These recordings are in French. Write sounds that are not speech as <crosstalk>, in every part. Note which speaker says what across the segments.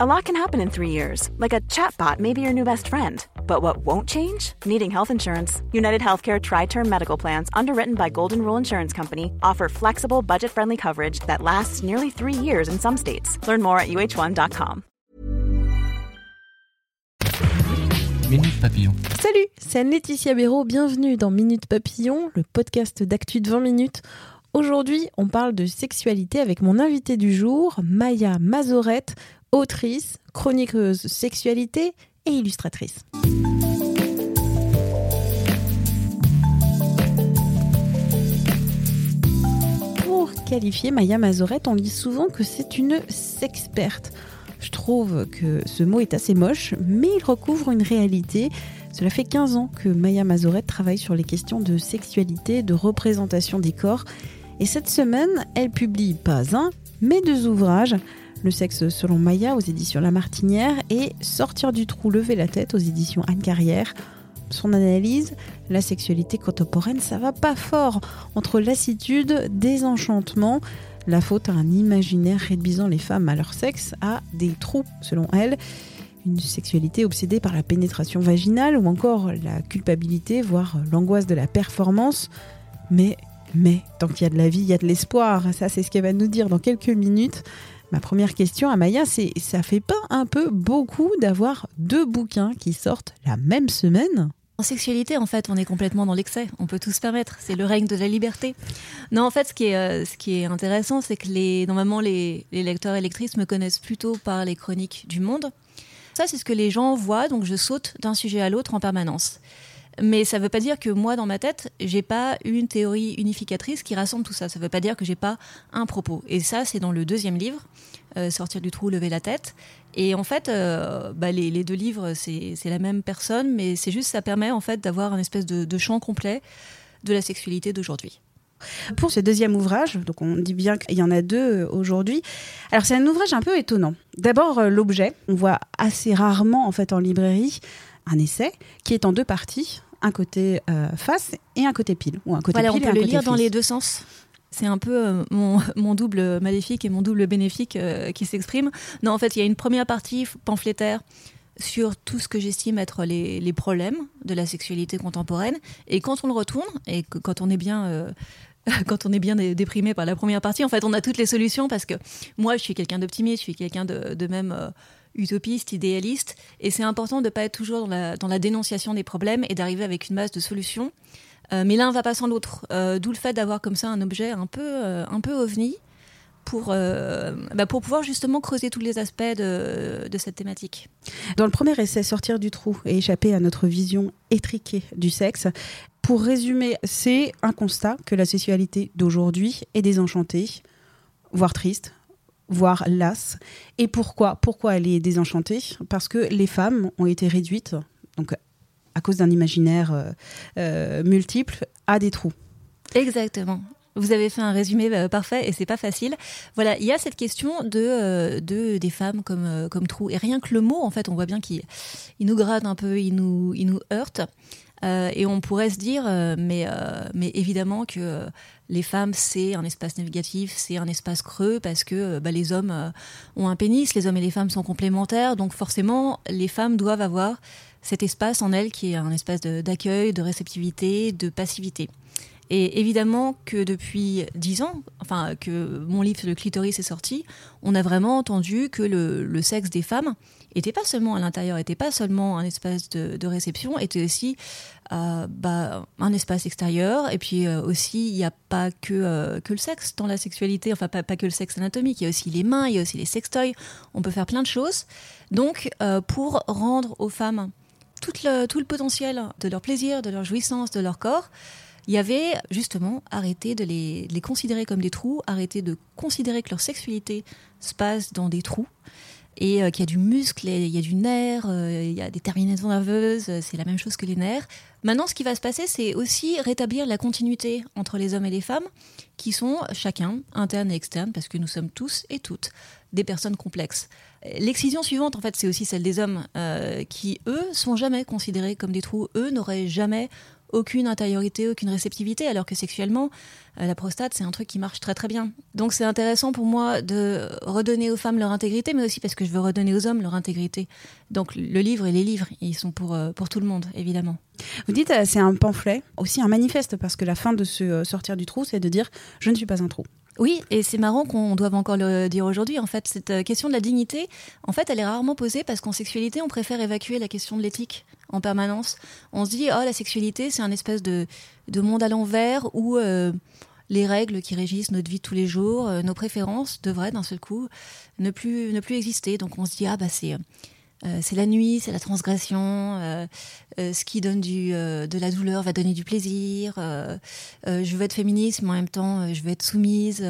Speaker 1: A lot can happen in three years, like a chatbot may be your new best friend. But what won't change? Needing health insurance. United Healthcare Tri Term Medical Plans, underwritten by Golden Rule Insurance Company, offer flexible, budget friendly coverage that lasts nearly three years in some states. Learn more at uh1.com.
Speaker 2: Minute Papillon.
Speaker 3: Salut, c'est Anne-Laetitia Béraud. Bienvenue dans Minute Papillon, le podcast d'actu de 20 minutes. Aujourd'hui, on parle de sexualité avec mon invité du jour, Maya Mazorette, autrice, chroniqueuse sexualité et illustratrice. Pour qualifier Maya Mazorette, on lit souvent que c'est une sexperte. Je trouve que ce mot est assez moche, mais il recouvre une réalité. Cela fait 15 ans que Maya Mazorette travaille sur les questions de sexualité, de représentation des corps. Et cette semaine, elle publie pas un, mais deux ouvrages. Le sexe selon Maya aux éditions La Martinière et Sortir du trou, lever la tête aux éditions Anne Carrière. Son analyse, la sexualité contemporaine, ça va pas fort. Entre lassitude, désenchantement, la faute à un imaginaire réduisant les femmes à leur sexe, à des trous, selon elle. Une sexualité obsédée par la pénétration vaginale ou encore la culpabilité, voire l'angoisse de la performance. Mais, mais, tant qu'il y a de la vie, il y a de l'espoir. Ça, c'est ce qu'elle va nous dire dans quelques minutes. Ma première question à Maya, c'est ça fait pas un peu beaucoup d'avoir deux bouquins qui sortent la même semaine?
Speaker 4: En sexualité, en fait, on est complètement dans l'excès. On peut tout se permettre. C'est le règne de la liberté. Non, en fait, ce qui est, euh, ce qui est intéressant, c'est que les, normalement, les, les lecteurs et lectrices me connaissent plutôt par les chroniques du monde. Ça, c'est ce que les gens voient, donc je saute d'un sujet à l'autre en permanence. Mais ça ne veut pas dire que moi, dans ma tête, j'ai pas une théorie unificatrice qui rassemble tout ça. Ça ne veut pas dire que j'ai pas un propos. Et ça, c'est dans le deuxième livre, euh, Sortir du trou, lever la tête. Et en fait, euh, bah, les, deux livres, c'est la même personne, mais c'est juste, ça permet en fait d'avoir un espèce de, de champ complet de la sexualité d'aujourd'hui.
Speaker 3: Pour ce deuxième ouvrage, donc on dit bien qu'il y en a deux euh, aujourd'hui. Alors c'est un ouvrage un peu étonnant. D'abord l'objet, on voit assez rarement en fait en librairie un essai qui est en deux parties, un côté euh, face et un côté pile ou un côté
Speaker 4: voilà,
Speaker 3: pile
Speaker 4: on peut
Speaker 3: et un
Speaker 4: le
Speaker 3: côté
Speaker 4: lire dans les deux sens. C'est un peu euh, mon, <laughs> mon, double maléfique et mon double bénéfique euh, qui s'exprime. Non, en fait, il y a une première partie pamphlétaire sur tout ce que j'estime être les, les, problèmes de la sexualité contemporaine. Et quand on le retourne, et que, quand on est bien... Euh, <laughs> quand on est bien déprimé par la première partie, en fait, on a toutes les solutions parce que moi, je suis quelqu'un d'optimiste, je suis quelqu'un de, de, même utopiste, idéaliste, et c'est important de ne pas être toujours dans la, dans la, dénonciation des problèmes et d'arriver avec une masse de solutions. Euh, mais l'un va pas sans l'autre, euh, d'où le fait d'avoir comme ça un objet un peu, euh, un peu ovni pour, bah pour pouvoir justement creuser tous les aspects de, de, cette thématique.
Speaker 3: Dans le premier essai, Sortir du trou et échapper à notre vision étriquée du sexe, pour résumer, c'est un constat que la sexualité d'aujourd'hui est désenchantée, voire triste, voire lasse. Et pourquoi Pourquoi elle est désenchantée? Parce que les femmes ont été réduites, donc à cause d'un imaginaire euh, euh, multiple, à des trous.
Speaker 4: Exactement. Vous avez fait un résumé euh, parfait et c'est pas facile. Voilà, il y a cette question de, de des femmes comme, comme trous. Et rien que le mot, en fait, on voit bien qu'il il nous gratte un peu, il nous, il nous heurte. Euh, et on pourrait se dire, euh, mais, euh, mais évidemment que les femmes, c'est un espace négatif, c'est un espace creux, parce que bah, les hommes ont un pénis, les hommes et les femmes sont complémentaires, donc forcément, les femmes doivent avoir cet espace en elles qui est un espace d'accueil, de, de réceptivité, de passivité. Et évidemment que depuis dix ans, enfin que mon livre Le clitoris est sorti, on a vraiment entendu que le, sexe des femmes était pas seulement à l'intérieur, était pas seulement un espace de, réception, était aussi euh, bah, un espace extérieur. Et puis euh, aussi, il n'y a pas que, euh, que le sexe dans la sexualité, enfin pas, que le sexe anatomique, il y a aussi les mains, il y a aussi les sextoys, on peut faire plein de choses. Donc pour rendre aux femmes tout le, tout le potentiel de leur plaisir, de leur jouissance, de leur corps, il y avait justement arrêté de les, considérer comme des trous, arrêter de considérer que leur sexualité se passe dans des trous et euh, qu'il y a du muscle, il y a du nerf, euh, il y a des terminaisons nerveuses, c'est la même chose que les nerfs. Maintenant, ce qui va se passer, c'est aussi rétablir la continuité entre les hommes et les femmes, qui sont chacun, interne et externe, parce que nous sommes tous et toutes des personnes complexes. L'excision suivante, en fait, c'est aussi celle des hommes, euh, qui, eux, sont jamais considérés comme des trous. Eux n'auraient jamais aucune intériorité, aucune réceptivité, alors que sexuellement, euh, la prostate, c'est un truc qui marche très très bien. Donc c'est intéressant pour moi de redonner aux femmes leur intégrité, mais aussi parce que je veux redonner aux hommes leur intégrité. Donc le livre et les livres, ils sont pour, euh, pour tout le monde, évidemment.
Speaker 3: Vous dites, euh, c'est un pamphlet, aussi un manifeste, parce que la fin de se sortir du trou, c'est de dire je ne suis pas un trou.
Speaker 4: Oui, et c'est marrant qu'on doive encore le dire aujourd'hui. En fait, cette question de la dignité, en fait, elle est rarement posée parce qu'en sexualité, on préfère évacuer la question de l'éthique en permanence. On se dit, oh, la sexualité, c'est un espèce de, de monde à l'envers où les règles qui régissent notre vie de tous les jours, euh, nos préférences devraient d'un seul coup ne plus, ne plus exister. Donc on se dit, ah bah c'est euh, c'est la nuit, c'est la transgression. Euh, euh, ce qui donne du, de la douleur va donner du plaisir. je veux être féministe, mais en même temps, je veux être soumise.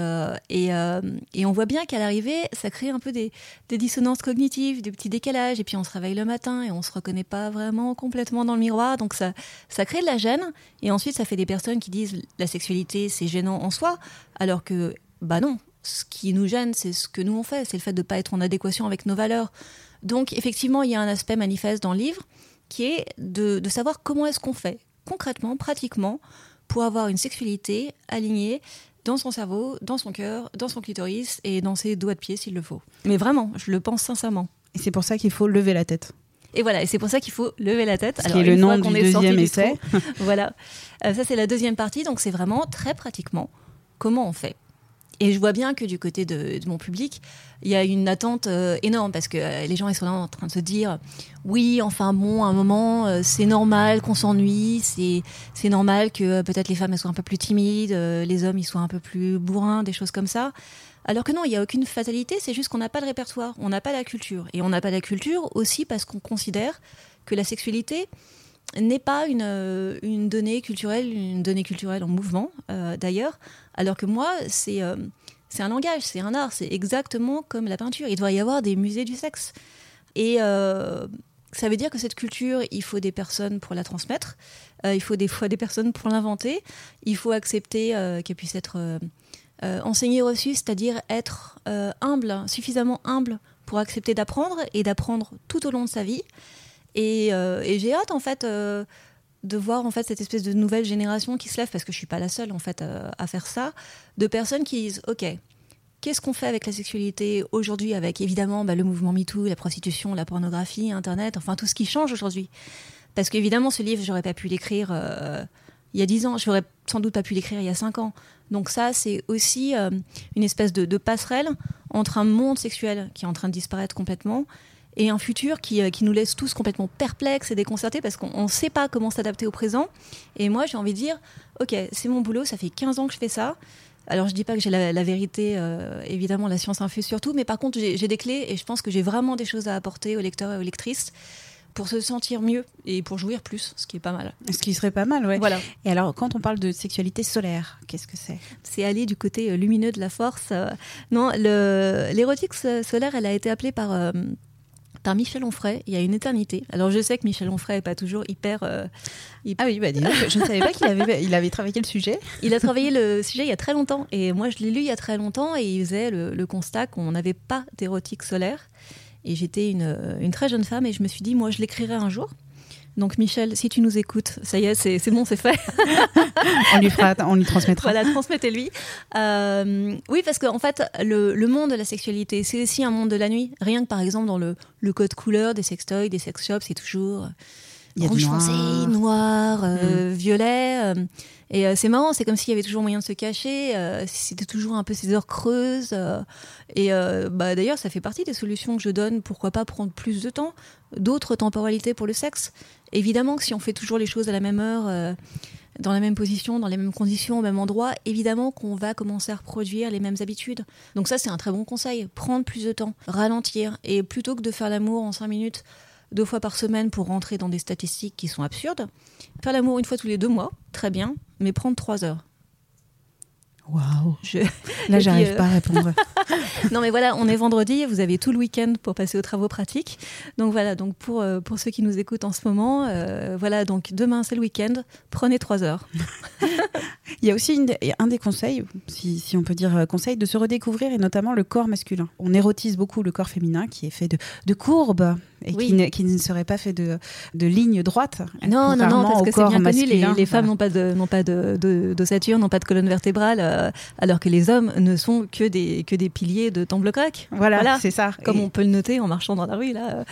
Speaker 4: Et, on voit bien qu'à l'arrivée, ça crée un peu des, dissonances cognitives, des petits décalages. Et puis on se réveille le matin et on se reconnaît pas vraiment complètement dans le miroir. Donc ça, ça crée de la gêne. Et ensuite, ça fait des personnes qui disent la sexualité, c'est gênant en soi, alors que bah non. Ce qui nous gêne, c'est ce que nous on fait, c'est le fait de ne pas être en adéquation avec nos valeurs. Donc effectivement, il y a un aspect manifeste dans le livre qui est de, savoir comment est-ce qu'on fait concrètement, pratiquement, pour avoir une sexualité alignée dans son cerveau, dans son cœur, dans son clitoris et dans ses doigts de pied s'il le faut. Mais vraiment, je le pense sincèrement.
Speaker 3: Et c'est pour ça qu'il faut lever la tête.
Speaker 4: Et voilà, et c'est pour ça qu'il faut lever la tête.
Speaker 3: Ce qui est le nom du deuxième essai.
Speaker 4: voilà, euh, ça c'est la deuxième partie, donc c'est vraiment très pratiquement comment on fait. Et je vois bien que du côté de, mon public, il y a une attente euh, énorme parce que euh, les gens ils sont en train de se dire oui, enfin bon, à un moment, euh, c'est normal qu'on s'ennuie, c'est normal que peut-être les femmes soient un peu plus timides, les hommes ils soient un peu plus bourrins, des choses comme ça. Alors que non, il n'y a aucune fatalité, c'est juste qu'on n'a pas de répertoire, on n'a pas la culture. Et on n'a pas la culture aussi parce qu'on considère que la sexualité, n'est pas une, une, donnée culturelle, une donnée culturelle en mouvement d'ailleurs, alors que moi, c'est euh, c'est un langage, c'est un art, c'est exactement comme la peinture. Il doit y avoir des musées du sexe. Et euh, ça veut dire que cette culture, il faut des personnes pour la transmettre, euh, il faut des fois des personnes pour l'inventer, il faut accepter qu'elle puisse être enseignée reçue, c'est-à-dire être humble, suffisamment humble pour accepter d'apprendre et d'apprendre tout au long de sa vie. Et, et j'ai hâte, en fait de voir en fait cette espèce de nouvelle génération qui se lève parce que je suis pas la seule en fait euh, à, faire ça de personnes qui disent ok qu'est-ce qu'on fait avec la sexualité aujourd'hui avec évidemment bah, le mouvement MeToo la prostitution la pornographie internet enfin tout ce qui change aujourd'hui. Parce qu'évidemment ce livre j'aurais pas pu l'écrire euh, il y a dix ans. J'aurais sans doute pas pu l'écrire il y a cinq ans. Donc ça c'est aussi euh, une espèce de passerelle entre un monde sexuel qui est en train de disparaître complètement et un futur qui, euh, qui, nous laisse tous complètement perplexes et déconcertés parce qu'on ne sait pas comment s'adapter au présent. Et moi, j'ai envie de dire, ok, c'est mon boulot, ça fait 15 ans que je fais ça. Alors, je dis pas que j'ai la, vérité, euh, évidemment, la science infuse surtout, mais par contre, j'ai des clés et je pense que j'ai vraiment des choses à apporter aux lecteurs et aux lectrices pour se sentir mieux et pour jouir plus, ce qui est pas mal.
Speaker 3: Ce qui serait pas mal, ouais.
Speaker 4: Voilà.
Speaker 3: Et alors, quand on parle de sexualité solaire, qu'est-ce que c'est?
Speaker 4: C'est aller du côté euh, lumineux de la force. non, l'érotique solaire, elle a été appelée par par Michel Onfray il y a une éternité. Alors je sais que Michel Onfray n'est pas toujours hyper,
Speaker 3: euh, Ah oui, bah, je ne savais pas qu'il avait, il avait travaillé le sujet. <laughs>
Speaker 4: Il a travaillé le sujet il y a très longtemps. Et moi, je l'ai lu il y a très longtemps et il faisait le, constat qu'on n'avait pas d'érotique solaire. Et j'étais une, une, très jeune femme et je me suis dit, moi, je l'écrirai un jour. Donc Michel, si tu nous écoutes, ça y est, c'est bon, c'est fait. <laughs>
Speaker 3: on lui fera, on lui transmettra.
Speaker 4: Voilà, transmettez-lui. Euh, oui, parce qu'en en fait, le, monde de la sexualité, c'est aussi un monde de la nuit. Rien que par exemple dans le, code couleur des sextoys, des sex shops, c'est toujours rouge noir. foncé, noir, euh, mm. violet. Euh, et c'est marrant, c'est comme s'il y avait toujours moyen de se cacher. C'était toujours un peu ces heures creuses. et bah, d'ailleurs, ça fait partie des solutions que je donne. Pourquoi pas prendre plus de temps, d'autres temporalités pour le sexe Évidemment que si on fait toujours les choses à la même heure, euh, dans la même position, dans les mêmes conditions, au même endroit, évidemment qu'on va commencer à reproduire les mêmes habitudes. Donc ça, c'est un très bon conseil. Prendre plus de temps, ralentir. Et plutôt que de faire l'amour en cinq minutes deux fois par semaine pour rentrer dans des statistiques qui sont absurdes, faire l'amour une fois tous les deux mois, très bien, mais prendre trois heures.
Speaker 3: Waouh Là, j'arrive pas à répondre. <laughs>
Speaker 4: non, mais voilà, on est vendredi, vous avez tout le week-end pour passer aux travaux pratiques. Donc voilà, donc pour, euh, pour ceux qui nous écoutent en ce moment, euh, voilà, donc demain c'est le week-end, prenez trois heures. <laughs>
Speaker 3: Il y a aussi une un des conseils, si, si on peut dire euh, conseil, de se redécouvrir et notamment le corps masculin. On érotise beaucoup le corps féminin qui est fait de, de courbes et
Speaker 4: Oui.
Speaker 3: qui, ne, qui ne serait pas fait de, de lignes droites.
Speaker 4: Non, non, non,
Speaker 3: contrairement
Speaker 4: parce que c'est bien connu, les,
Speaker 3: masculin.
Speaker 4: les femmes n'ont pas de, n'ont pas de, de- d'ossature, n'ont pas de colonne vertébrale, euh, alors que les hommes ne sont que des, que des piliers de temple grec.
Speaker 3: Voilà,
Speaker 4: Voilà.
Speaker 3: c'est ça.
Speaker 4: Comme
Speaker 3: Et-
Speaker 4: on peut le noter en marchant dans la rue, là.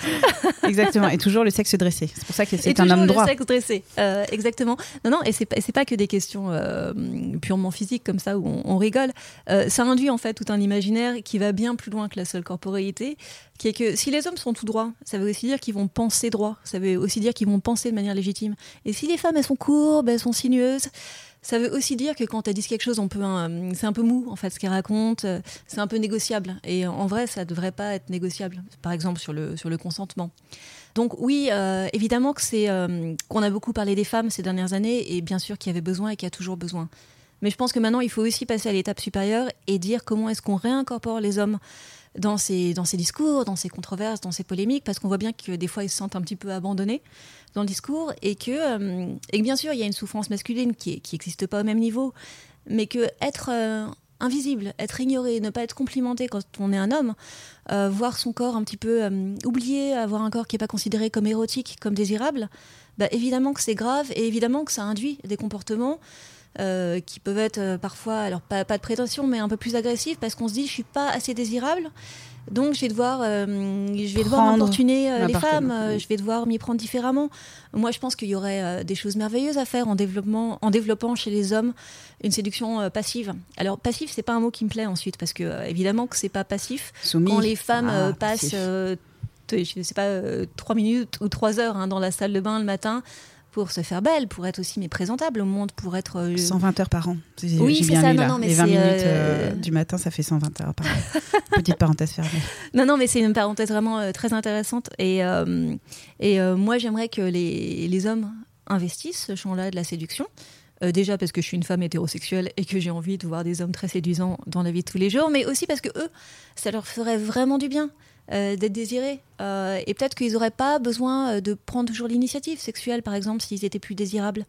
Speaker 3: Exactement. Et toujours le sexe dressé. C'est pour ça que c'est un
Speaker 4: toujours
Speaker 3: homme
Speaker 4: le
Speaker 3: droit.
Speaker 4: sexe dressé. Euh, exactement. Non, non, et c'est pas, c'est pas que des questions euh, purement physiques comme ça où on, on rigole. Euh, ça induit en fait tout un imaginaire qui va bien plus loin que la seule corporéité, qui est que si les hommes sont tout droits, ça veut aussi dire qu'ils vont penser droit. Ça veut aussi dire qu'ils vont penser de manière légitime. Et si les femmes elles sont courbes, elles sont sinueuses. Ça veut aussi dire que quand elles disent quelque chose, on peut, un- c'est un peu mou en fait ce qu'elles racontent, euh, c'est un peu négociable. Et en vrai, ça devrait pas être négociable. Par exemple sur le sur le consentement. Donc oui, euh, évidemment que c'est euh, qu'on a beaucoup parlé des femmes ces dernières années et bien sûr qu'il y avait besoin et qu'il y a toujours besoin. Mais je pense que maintenant il faut aussi passer à l'étape supérieure et dire comment est-ce qu'on réincorpore les hommes dans ces dans discours, dans ces controverses, dans ces polémiques, parce qu'on voit bien que des fois ils se sentent un petit peu abandonnés dans le discours et que euh, et bien sûr il y a une souffrance masculine qui n'existe pas au même niveau, mais que être euh, invisible, être ignoré, ne pas être complimenté quand on est un homme, euh, voir son corps un petit peu oublié, avoir un corps qui n'est pas considéré comme érotique, comme désirable, bah, évidemment que c'est grave et évidemment que ça induit des comportements euh, qui peuvent être euh, parfois, alors pas, pas de prétention, mais un peu plus agressifs parce qu'on se dit je suis pas assez désirable. Donc je vais devoir, euh, je vais devoir importuner euh, les femmes, euh, je vais devoir m'y prendre différemment. Moi, je pense qu'il y aurait des choses merveilleuses à faire en développement, en développant chez les hommes une séduction passive. Alors passif, c'est pas un mot qui me plaît ensuite parce que évidemment que c'est pas passif
Speaker 3: Soumis.
Speaker 4: quand les femmes
Speaker 3: Ah,
Speaker 4: passent, je sais pas, trois minutes ou trois heures hein, dans la salle de bain le matin pour se faire belle, pour être aussi mais présentable au monde, pour être. euh,
Speaker 3: 120 heures par an.
Speaker 4: Oui, c'est ça,
Speaker 3: lu,
Speaker 4: non, non, mais
Speaker 3: Les 20
Speaker 4: c'est,
Speaker 3: minutes
Speaker 4: euh,
Speaker 3: euh, du matin, ça fait 120 heures par an. <laughs> Petite parenthèse fermée.
Speaker 4: Non, non, mais c'est une parenthèse vraiment euh, très intéressante. Et, et moi, j'aimerais que les, les hommes investissent ce champ-là de la séduction. Euh, déjà parce que je suis une femme hétérosexuelle et que j'ai envie de voir des hommes très séduisants dans la vie de tous les jours, mais aussi parce que eux, ça leur ferait vraiment du bien euh, d'être désirés. Euh, et peut-être qu'ils n'auraient pas besoin euh, de prendre toujours l'initiative sexuelle, par exemple, s'ils étaient plus désirables.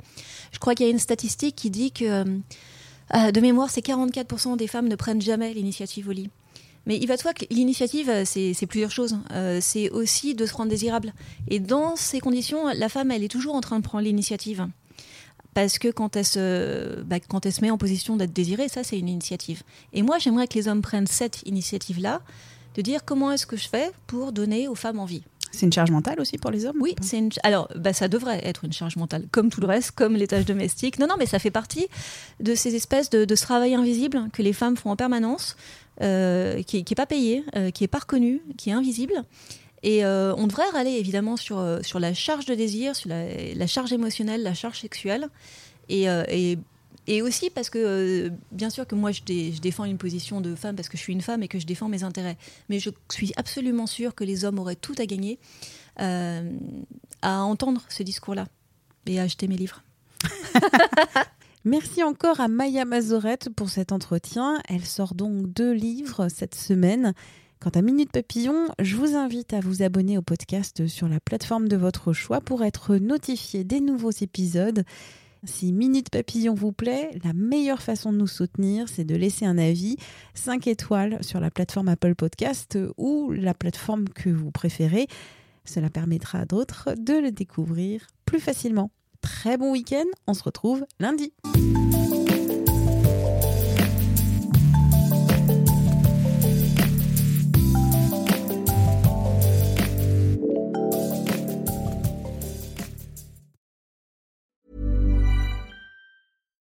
Speaker 4: Je crois qu'il y a une statistique qui dit que, de mémoire, c'est 44% des femmes ne prennent jamais l'initiative au lit. Mais il va de soi que l'initiative, c'est plusieurs choses. Euh, c'est aussi de se rendre désirable. Et dans ces conditions, la femme, elle est toujours en train de prendre l'initiative. Parce que quand elle, se, bah, quand elle se met en position d'être désirée, ça, c'est une initiative. Et moi, j'aimerais que les hommes prennent cette initiative-là, de dire comment est-ce que je fais pour donner aux femmes envie.
Speaker 3: C'est une charge mentale aussi pour les hommes
Speaker 4: Oui, c'est une... alors bah, ça devrait être une charge mentale, comme tout le reste, comme les tâches domestiques. Non, non, mais ça fait partie de ces espèces de, de ce travail invisible que les femmes font en permanence, euh, qui n'est pas payé, euh, qui n'est pas reconnu, qui est invisible. Et euh, on devrait râler évidemment sur, sur la charge de désir, sur la, la charge émotionnelle, la charge sexuelle. Et, et, et aussi parce que, euh, bien sûr que moi, je, dé- je défends une position de femme parce que je suis une femme et que je défends mes intérêts. Mais je suis absolument sûre que les hommes auraient tout à gagner euh, à entendre ce discours-là et à acheter mes livres. <laughs>
Speaker 3: Merci encore à Maya Mazorette pour cet entretien. Elle sort donc deux livres cette semaine. Quant à Minute Papillon, je vous invite à vous abonner au podcast sur la plateforme de votre choix pour être notifié des nouveaux épisodes. Si Minute Papillon vous plaît, la meilleure façon de nous soutenir, c'est de laisser un avis 5 étoiles sur la plateforme Apple Podcast ou la plateforme que vous préférez. Cela permettra à d'autres de le découvrir plus facilement. Très bon week-end, on se retrouve lundi.